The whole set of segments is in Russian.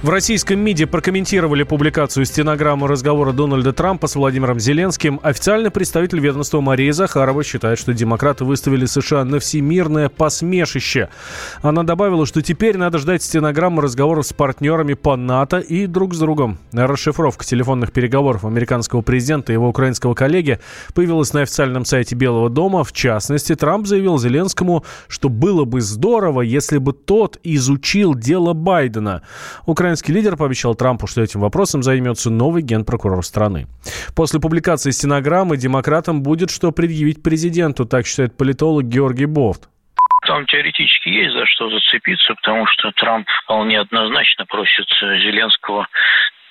В российском МИДе прокомментировали публикацию стенограммы разговора Дональда Трампа с Владимиром Зеленским. Официальный представитель ведомства Мария Захарова считает, что демократы выставили США на всемирное посмешище. Она добавила, что теперь надо ждать стенограммы разговоров с партнерами по НАТО и друг с другом. Расшифровка телефонных переговоров американского президента и его украинского коллеги появилась на официальном сайте Белого дома. В частности, Трамп заявил Зеленскому, что было бы здорово, если бы тот изучил дело Байдена. Украинский лидер пообещал Трампу, что этим вопросом займется новый генпрокурор страны. После публикации стенограммы демократам будет что предъявить президенту, так считает политолог Георгий Бофт. Там теоретически есть за что зацепиться, потому что Трамп вполне однозначно просит Зеленского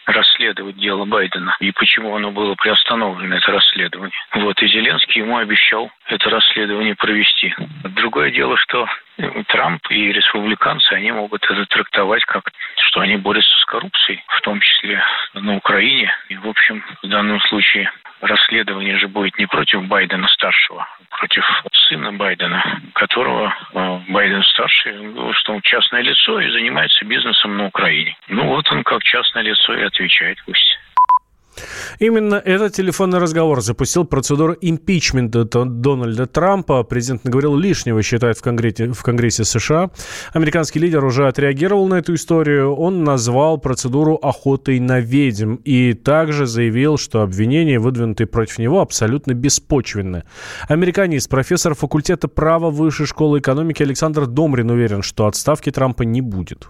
расследовать дело Байдена и почему оно было приостановлено, это расследование. Вот, и Зеленский ему обещал это расследование провести. Другое дело, что Трамп и республиканцы, они могут это трактовать как, что они борются с коррупцией, в том числе на Украине. И, в общем, в данном случае расследование же будет не против Байдена старшего, а против сына Байдена, которого э, Байден старший, что он частное лицо и занимается бизнесом на Украине. Ну вот он как частное лицо и отвечает пусть. Именно этот телефонный разговор запустил процедуру импичмента Дональда Трампа. Президент наговорил лишнего, считает в Конгрессе, в Конгрессе США. Американский лидер уже отреагировал на эту историю. Он назвал процедуру охотой на ведьм и также заявил, что обвинения, выдвинутые против него, абсолютно беспочвенны. Американист, профессор факультета права Высшей школы экономики Александр Домрин уверен, что отставки Трампа не будет.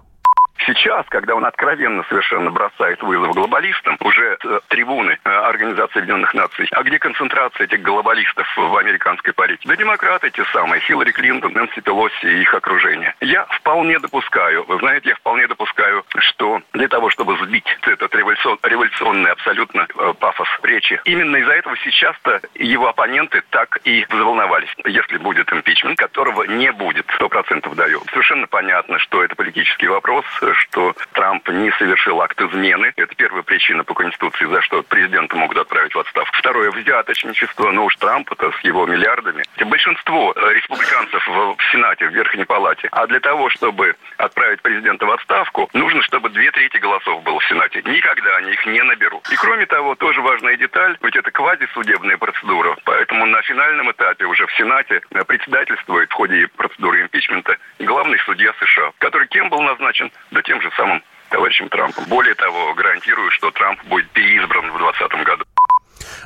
Сейчас, когда он откровенно совершенно бросает вызов глобалистам, уже э, трибуны э, Организации Объединенных Наций, а где концентрация этих глобалистов в американской политике? Да демократы те самые, Хиллари Клинтон, Нэнси Пелоси и их окружение. Я вполне допускаю, вы знаете, я вполне допускаю, что для того, чтобы сбить этот революцион, революционный абсолютно э, пафос речи, именно из-за этого сейчас-то его оппоненты так и взволновались. Если будет импичмент, которого не будет, сто процентов даю. Совершенно понятно, что это политический вопрос, что Трамп не совершил акт измены. Это первая причина по Конституции, за что президента могут отправить в отставку. Второе, взяточничество. Ну уж Трамп-то с его миллиардами. Большинство э, республиканцев в Сенате, в Верхней Палате. А для того, чтобы отправить президента в отставку, нужно, чтобы две трети голосов было в Сенате. Никогда они их не наберут. И кроме того, тоже важная деталь, ведь это квазисудебная процедура. Поэтому на финальном этапе уже в Сенате э, председательствует в ходе процедуры импичмента главный судья США, который кем был назначен? Да тем же самым товарищем Трампом. Более того, гарантирую, что Трамп будет переизбран в 2020 году.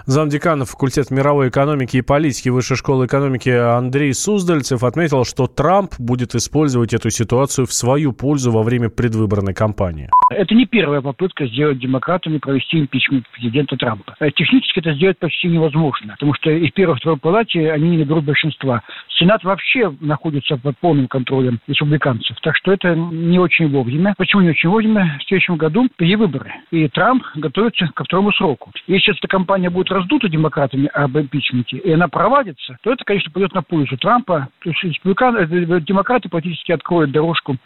Замдекана факультета мировой экономики и политики Высшей школы экономики Андрей Суздальцев отметил, что Трамп будет использовать эту ситуацию в свою пользу во время предвыборной кампании. Это не первая попытка сделать демократами провести импичмент президента Трампа. Э, технически это сделать почти невозможно, потому что и в первой и второй палате они не наберут большинства. Сенат вообще находится под полным контролем республиканцев, так что это не очень вовремя. Почему не очень вовремя? В следующем году перевыборы, и Трамп готовится ко второму сроку. Если эта кампания будет раздута демократами об импичменте, и она проводится, то это, конечно, пойдет на пользу Трампа. То есть э, демократы практически откроют дорожку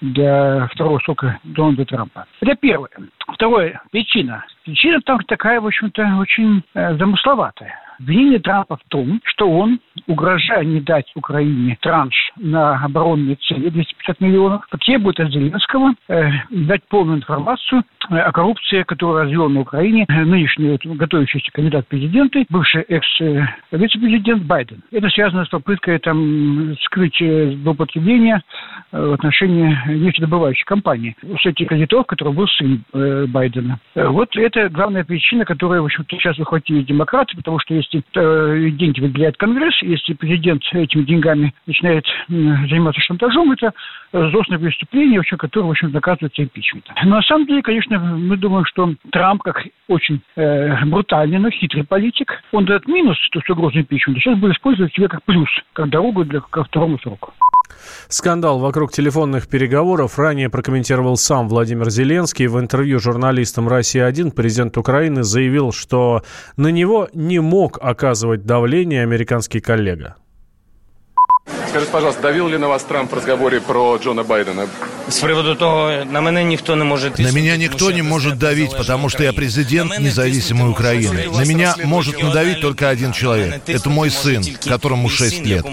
для второго срока Дональда Трампа. Это первое. Второе. Причина. Причина там такая, в общем-то, очень э, замысловатая. Обвинение Трампа в том, что он, угрожая не дать Украине транш на оборонные цели 250 миллионов, потребует от Зеленского э, дать полную информацию э, о коррупции, которую развел на Украине э, нынешний вот, готовящийся кандидат в президенты, бывший экс-вице-президент Байден. Это связано с попыткой там, скрыть злоупотребление э, в отношении нефтедобывающей компании. Среди кредитов, который был сын э, Байдена. Вот это главная причина, которая, в общем-то, сейчас выхватили демократы, потому что есть если э, деньги выделяет Конгресс, если президент этими деньгами начинает заниматься шантажом, это злостное преступление, в общем, которое, в общем, доказывается импичментом. Но на самом деле, конечно, мы думаем, что Трамп, как очень э, брутальный, но хитрый политик, он дает минус, то, что угроза импичмента, сейчас будет использовать себя как плюс, как дорогу для, ко второму сроку. Скандал вокруг телефонных переговоров ранее прокомментировал сам Владимир Зеленский. В интервью журналистам «Россия-1» президент Украины заявил, что на него не мог оказывать давление американский коллега. Скажите, пожалуйста, давил ли на вас Трамп в разговоре про Джона Байдена? С приводу того, на меня никто не может... На меня никто не может давить, потому что я президент независимой Украины. На меня может надавить только один человек. Это мой сын, которому 6 лет.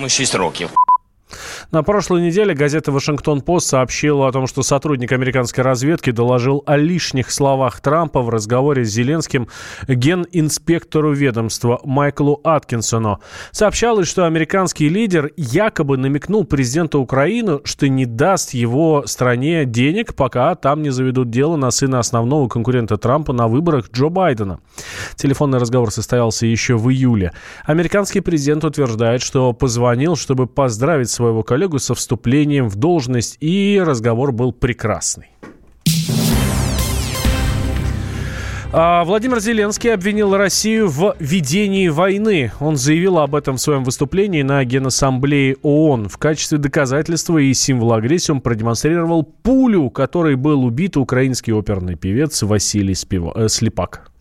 На прошлой неделе газета «Вашингтон-Пост» сообщила о том, что сотрудник американской разведки доложил о лишних словах Трампа в разговоре с Зеленским генинспектору ведомства Майклу Аткинсону. Сообщалось, что американский лидер якобы намекнул президенту Украины, что не даст его стране денег, пока там не заведут дело на сына основного конкурента Трампа на выборах Джо Байдена. Телефонный разговор состоялся еще в июле. Американский президент утверждает, что позвонил, чтобы поздравить своего коллегу со вступлением в должность, и разговор был прекрасный. А, Владимир Зеленский обвинил Россию в ведении войны. Он заявил об этом в своем выступлении на Генассамблее ООН. В качестве доказательства и символа агрессии он продемонстрировал пулю, которой был убит украинский оперный певец Василий Спива... э, Слепак.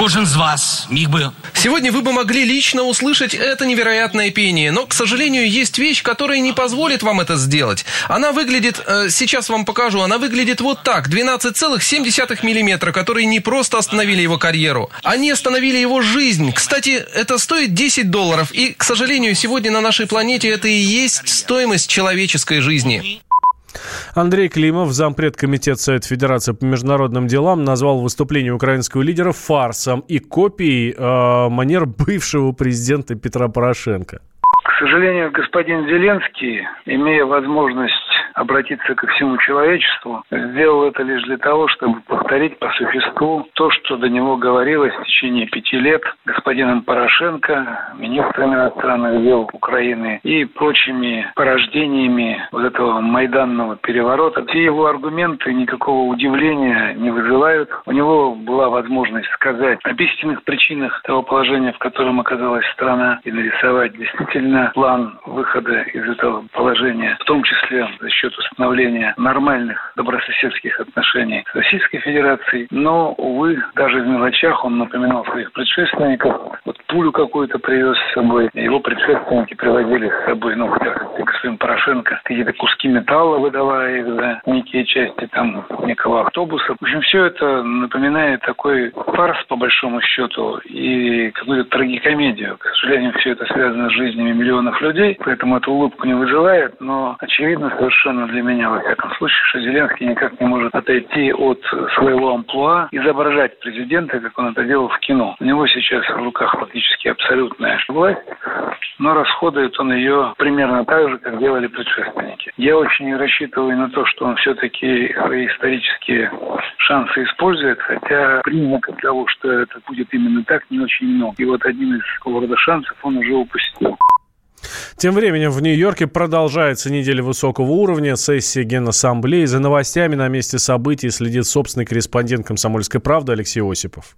Кожен из вас миг бы... Сегодня вы бы могли лично услышать это невероятное пение, но, к сожалению, есть вещь, которая не позволит вам это сделать. Она выглядит, э, сейчас вам покажу, она выглядит вот так, 12,7 миллиметра, которые не просто остановили его карьеру, они остановили его жизнь. Кстати, это стоит 10 долларов, и, к сожалению, сегодня на нашей планете это и есть стоимость человеческой жизни. Андрей Климов, зампред комитета Совета Федерации по международным делам, назвал выступление украинского лидера фарсом и копией э, манер бывшего президента Петра Порошенко. К сожалению, господин Зеленский, имея возможность обратиться ко всему человечеству, сделал это лишь для того, чтобы повторить по существу то, что до него говорилось в течение пяти лет господином Порошенко, министром иностранных дел Украины и прочими порождениями вот этого майданного переворота. Все его аргументы никакого удивления не вызывают. У него была возможность сказать об истинных причинах того положения, в котором оказалась страна, и нарисовать действительно план выхода из этого положения, в том числе за счет установления нормальных добрососедских отношений с Российской Федерацией. Но, увы, даже в мелочах он напоминал своих предшественников. Вот пулю какую-то привез с собой. Его предшественники привозили с собой, ну, хотя господин Порошенко, какие-то куски металла выдавая их за некие части там некого автобуса. В общем, все это напоминает такой фарс, по большому счету, и какую-то трагикомедию. К сожалению, все это связано с жизнями миллионов людей, поэтому эту улыбку не вызывает, но очевидно совершенно для меня, во всяком случае, что Зеленский никак не может отойти от своего амплуа, изображать президента, как он это делал в кино. У него сейчас в руках фактически абсолютная власть, но расходует он ее примерно так же, как делали предшественники. Я очень рассчитываю на то, что он все-таки свои исторические шансы использует, хотя признаков того, что это будет именно так, не очень много. И вот один из такого рода шансов он уже упустил. Тем временем в Нью-Йорке продолжается неделя высокого уровня, сессия Генассамблеи. За новостями на месте событий следит собственный корреспондент «Комсомольской правды» Алексей Осипов.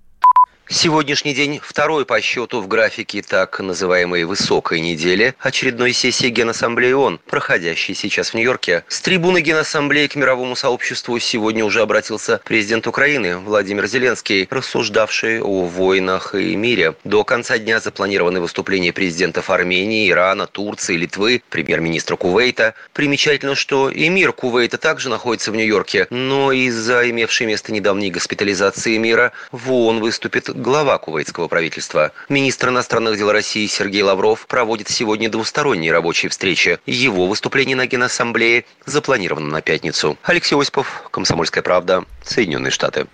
Сегодняшний день второй по счету в графике так называемой «высокой недели» очередной сессии Генассамблеи ООН, проходящей сейчас в Нью-Йорке. С трибуны Генассамблеи к мировому сообществу сегодня уже обратился президент Украины Владимир Зеленский, рассуждавший о войнах и мире. До конца дня запланированы выступления президентов Армении, Ирана, Турции, Литвы, премьер-министра Кувейта. Примечательно, что эмир Кувейта также находится в Нью-Йорке, но из-за имевшей место недавней госпитализации мира в ООН выступит глава кувейтского правительства. Министр иностранных дел России Сергей Лавров проводит сегодня двусторонние рабочие встречи. Его выступление на Генассамблее запланировано на пятницу. Алексей Осипов, Комсомольская правда, Соединенные Штаты.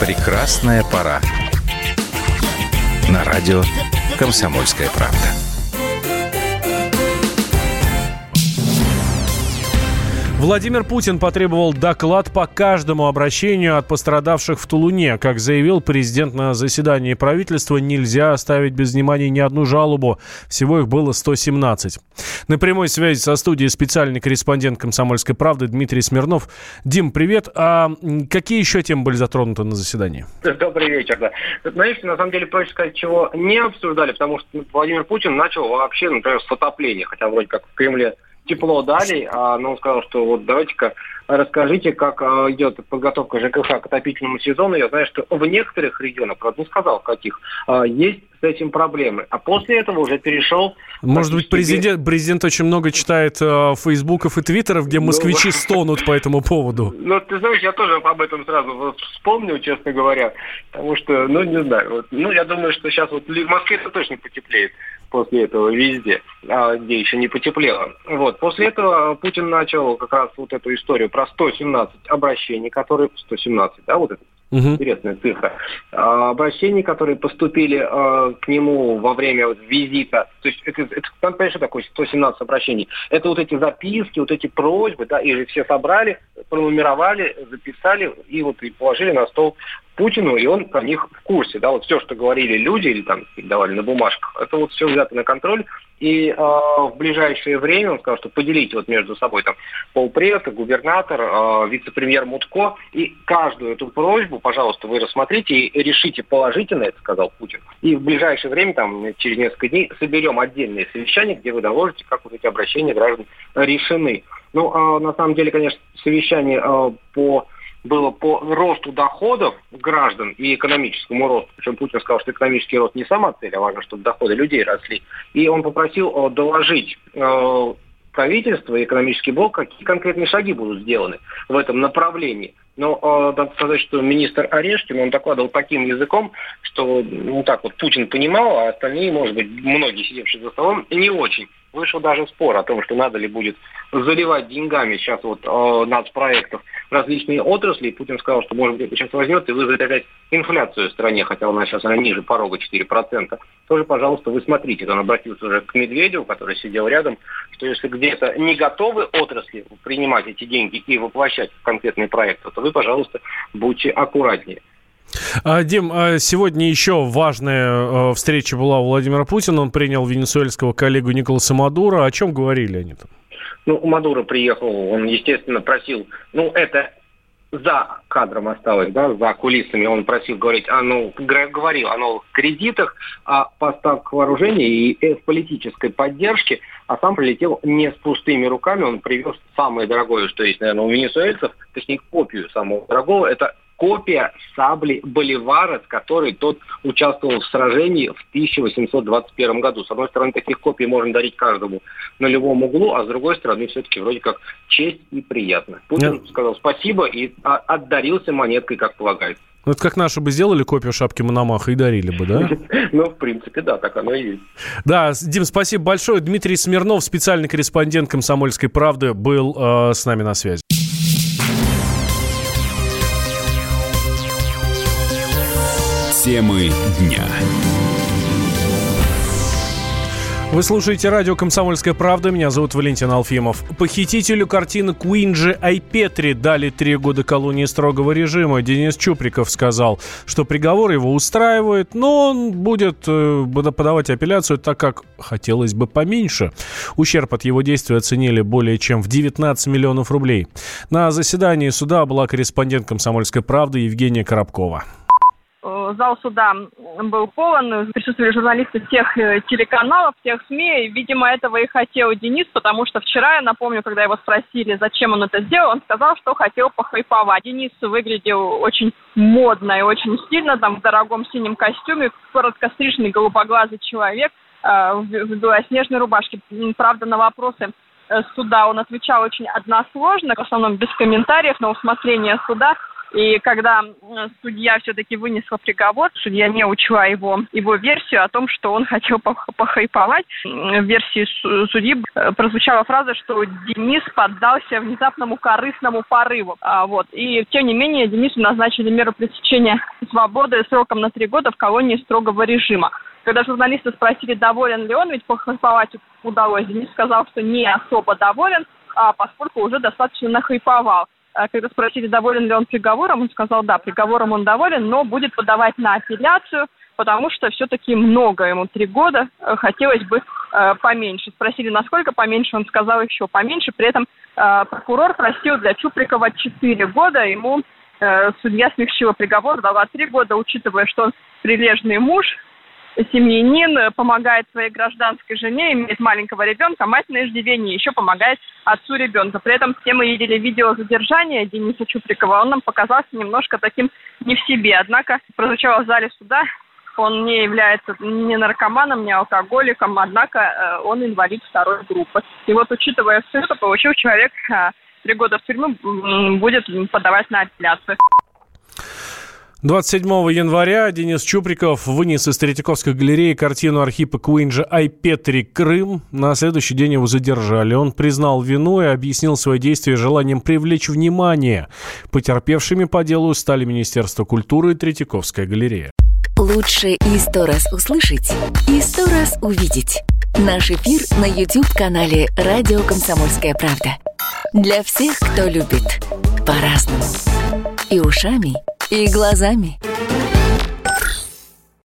Прекрасная пора. На радио «Комсомольская правда». Владимир Путин потребовал доклад по каждому обращению от пострадавших в Тулуне. Как заявил президент на заседании правительства, нельзя оставить без внимания ни одну жалобу. Всего их было 117. На прямой связи со студией специальный корреспондент «Комсомольской правды» Дмитрий Смирнов. Дим, привет. А какие еще темы были затронуты на заседании? Добрый вечер, да. Знаете, на самом деле, проще сказать, чего не обсуждали, потому что Владимир Путин начал вообще, например, с отопления, хотя вроде как в Кремле тепло дали, а, он сказал, что вот давайте-ка расскажите, как а, идет подготовка ЖКХ к отопительному сезону. Я знаю, что в некоторых регионах, правда, не сказал, каких, а, есть с этим проблемы. А после этого уже перешел... Может быть, президент, президент очень много читает э, фейсбуков и твиттеров, где ну, москвичи ну, стонут по этому поводу. Ну, ты знаешь, я тоже об этом сразу вспомнил, честно говоря, потому что, ну, не знаю, вот, ну, я думаю, что сейчас вот в Москве это точно потеплеет после этого везде, а, где еще не потеплело. Вот. После этого Путин начал как раз вот эту историю про 117 обращений, которые... 117, да, вот это Угу. Интересная цифра. А, обращений, которые поступили а, к нему во время визита. То есть это, это там, что такое 117 обращений? Это вот эти записки, вот эти просьбы, да, их же все собрали, пронумеровали, записали и вот и положили на стол Путину, и он про них в курсе, да, вот все, что говорили люди или там давали на бумажках, это вот все взято на контроль, и э, в ближайшее время он сказал, что поделите вот между собой там полпред, губернатор, э, вице-премьер Мутко, и каждую эту просьбу, пожалуйста, вы рассмотрите и решите положительно, это сказал Путин. И в ближайшее время, там, через несколько дней, соберем отдельные совещания, где вы доложите, как вот эти обращения граждан решены. Ну, э, на самом деле, конечно, совещание э, по было по росту доходов граждан и экономическому росту. Причем Путин сказал, что экономический рост не сама цель, а важно, чтобы доходы людей росли. И он попросил э, доложить э, правительство и экономический блок, какие конкретные шаги будут сделаны в этом направлении. Но э, надо сказать, что министр Орешкин, он докладывал таким языком, что ну так вот Путин понимал, а остальные, может быть, многие сидевшие за столом, не очень. Вышел даже спор о том, что надо ли будет заливать деньгами сейчас вот э, нацпроектов различные отрасли. И Путин сказал, что, может быть, сейчас возьмет и вызовет опять инфляцию в стране, хотя у нас сейчас она ниже порога 4%. Тоже, пожалуйста, вы смотрите. Он обратился уже к Медведеву, который сидел рядом, что если где-то не готовы отрасли принимать эти деньги и воплощать в конкретные проекты, то вы, пожалуйста, будьте аккуратнее. А, Дим, а сегодня еще важная э, встреча была у Владимира Путина. Он принял венесуэльского коллегу Николаса Мадура. О чем говорили они там? Ну, Мадуро приехал, он, естественно, просил, ну, это за кадром осталось, да, за кулисами. Он просил говорить, о, ну, говорил о новых кредитах, о поставках вооружений и в политической поддержке, а сам прилетел не с пустыми руками, он привез самое дорогое, что есть, наверное, у венесуэльцев, точнее, копию самого дорогого, это копия сабли Боливара, с которой тот участвовал в сражении в 1821 году. С одной стороны, таких копий можно дарить каждому на любом углу, а с другой стороны, все-таки вроде как честь и приятно. Путин Нет. сказал спасибо и отдарился монеткой, как полагается. Ну, это как наши бы сделали копию шапки Мономаха и дарили бы, да? Ну, в принципе, да, так оно и есть. Да, Дим, спасибо большое. Дмитрий Смирнов, специальный корреспондент «Комсомольской правды», был э, с нами на связи. Темы дня. Вы слушаете радио «Комсомольская правда». Меня зовут Валентин Алфимов. Похитителю картины Куинджи Айпетри дали три года колонии строгого режима. Денис Чуприков сказал, что приговор его устраивает, но он будет э, подавать апелляцию, так как хотелось бы поменьше. Ущерб от его действия оценили более чем в 19 миллионов рублей. На заседании суда была корреспондент «Комсомольской правды» Евгения Коробкова. Э, зал суда был полон, присутствовали журналисты всех э, телеканалов, всех СМИ. Видимо, этого и хотел Денис, потому что вчера, я напомню, когда его спросили, зачем он это сделал, он сказал, что хотел похайповать. Денис выглядел очень модно и очень стильно, там в дорогом синем костюме, короткостриженный голубоглазый человек э, в белоснежной рубашке. Правда, на вопросы суда он отвечал очень односложно, в основном без комментариев, на усмотрение суда. И когда судья все-таки вынесла приговор, судья не учла его, его версию о том, что он хотел похайповать. В версии судьи э, прозвучала фраза, что Денис поддался внезапному корыстному порыву. А, вот. И тем не менее Денису назначили меру пресечения свободы сроком на три года в колонии строгого режима. Когда журналисты спросили, доволен ли он, ведь похайповать удалось, Денис сказал, что не особо доволен, а поскольку уже достаточно нахайповал. А когда спросили, доволен ли он приговором, он сказал, да, приговором он доволен, но будет подавать на апелляцию, потому что все-таки много ему, три года, э, хотелось бы э, поменьше. Спросили, насколько поменьше, он сказал еще поменьше. При этом э, прокурор просил для Чуприкова четыре года, ему э, судья смягчила приговор, дала три года, учитывая, что он прилежный муж, семьянин, помогает своей гражданской жене, имеет маленького ребенка, мать на иждивении, еще помогает отцу ребенка. При этом все мы видели видео задержания Дениса Чуприкова, он нам показался немножко таким не в себе. Однако прозвучало в зале суда, он не является ни наркоманом, ни алкоголиком, однако э, он инвалид второй группы. И вот учитывая все это, получил человек э, три года в тюрьму, будет подавать на апелляцию. 27 января Денис Чуприков вынес из Третьяковской галереи картину Архипа Куинджа «Айпетри. Крым». На следующий день его задержали. Он признал вину и объяснил свои действия желанием привлечь внимание. Потерпевшими по делу стали Министерство культуры и Третьяковская галерея. Лучше и сто раз услышать, и сто раз увидеть. Наш эфир на YouTube-канале «Радио Комсомольская правда». Для всех, кто любит по-разному. И ушами, и глазами.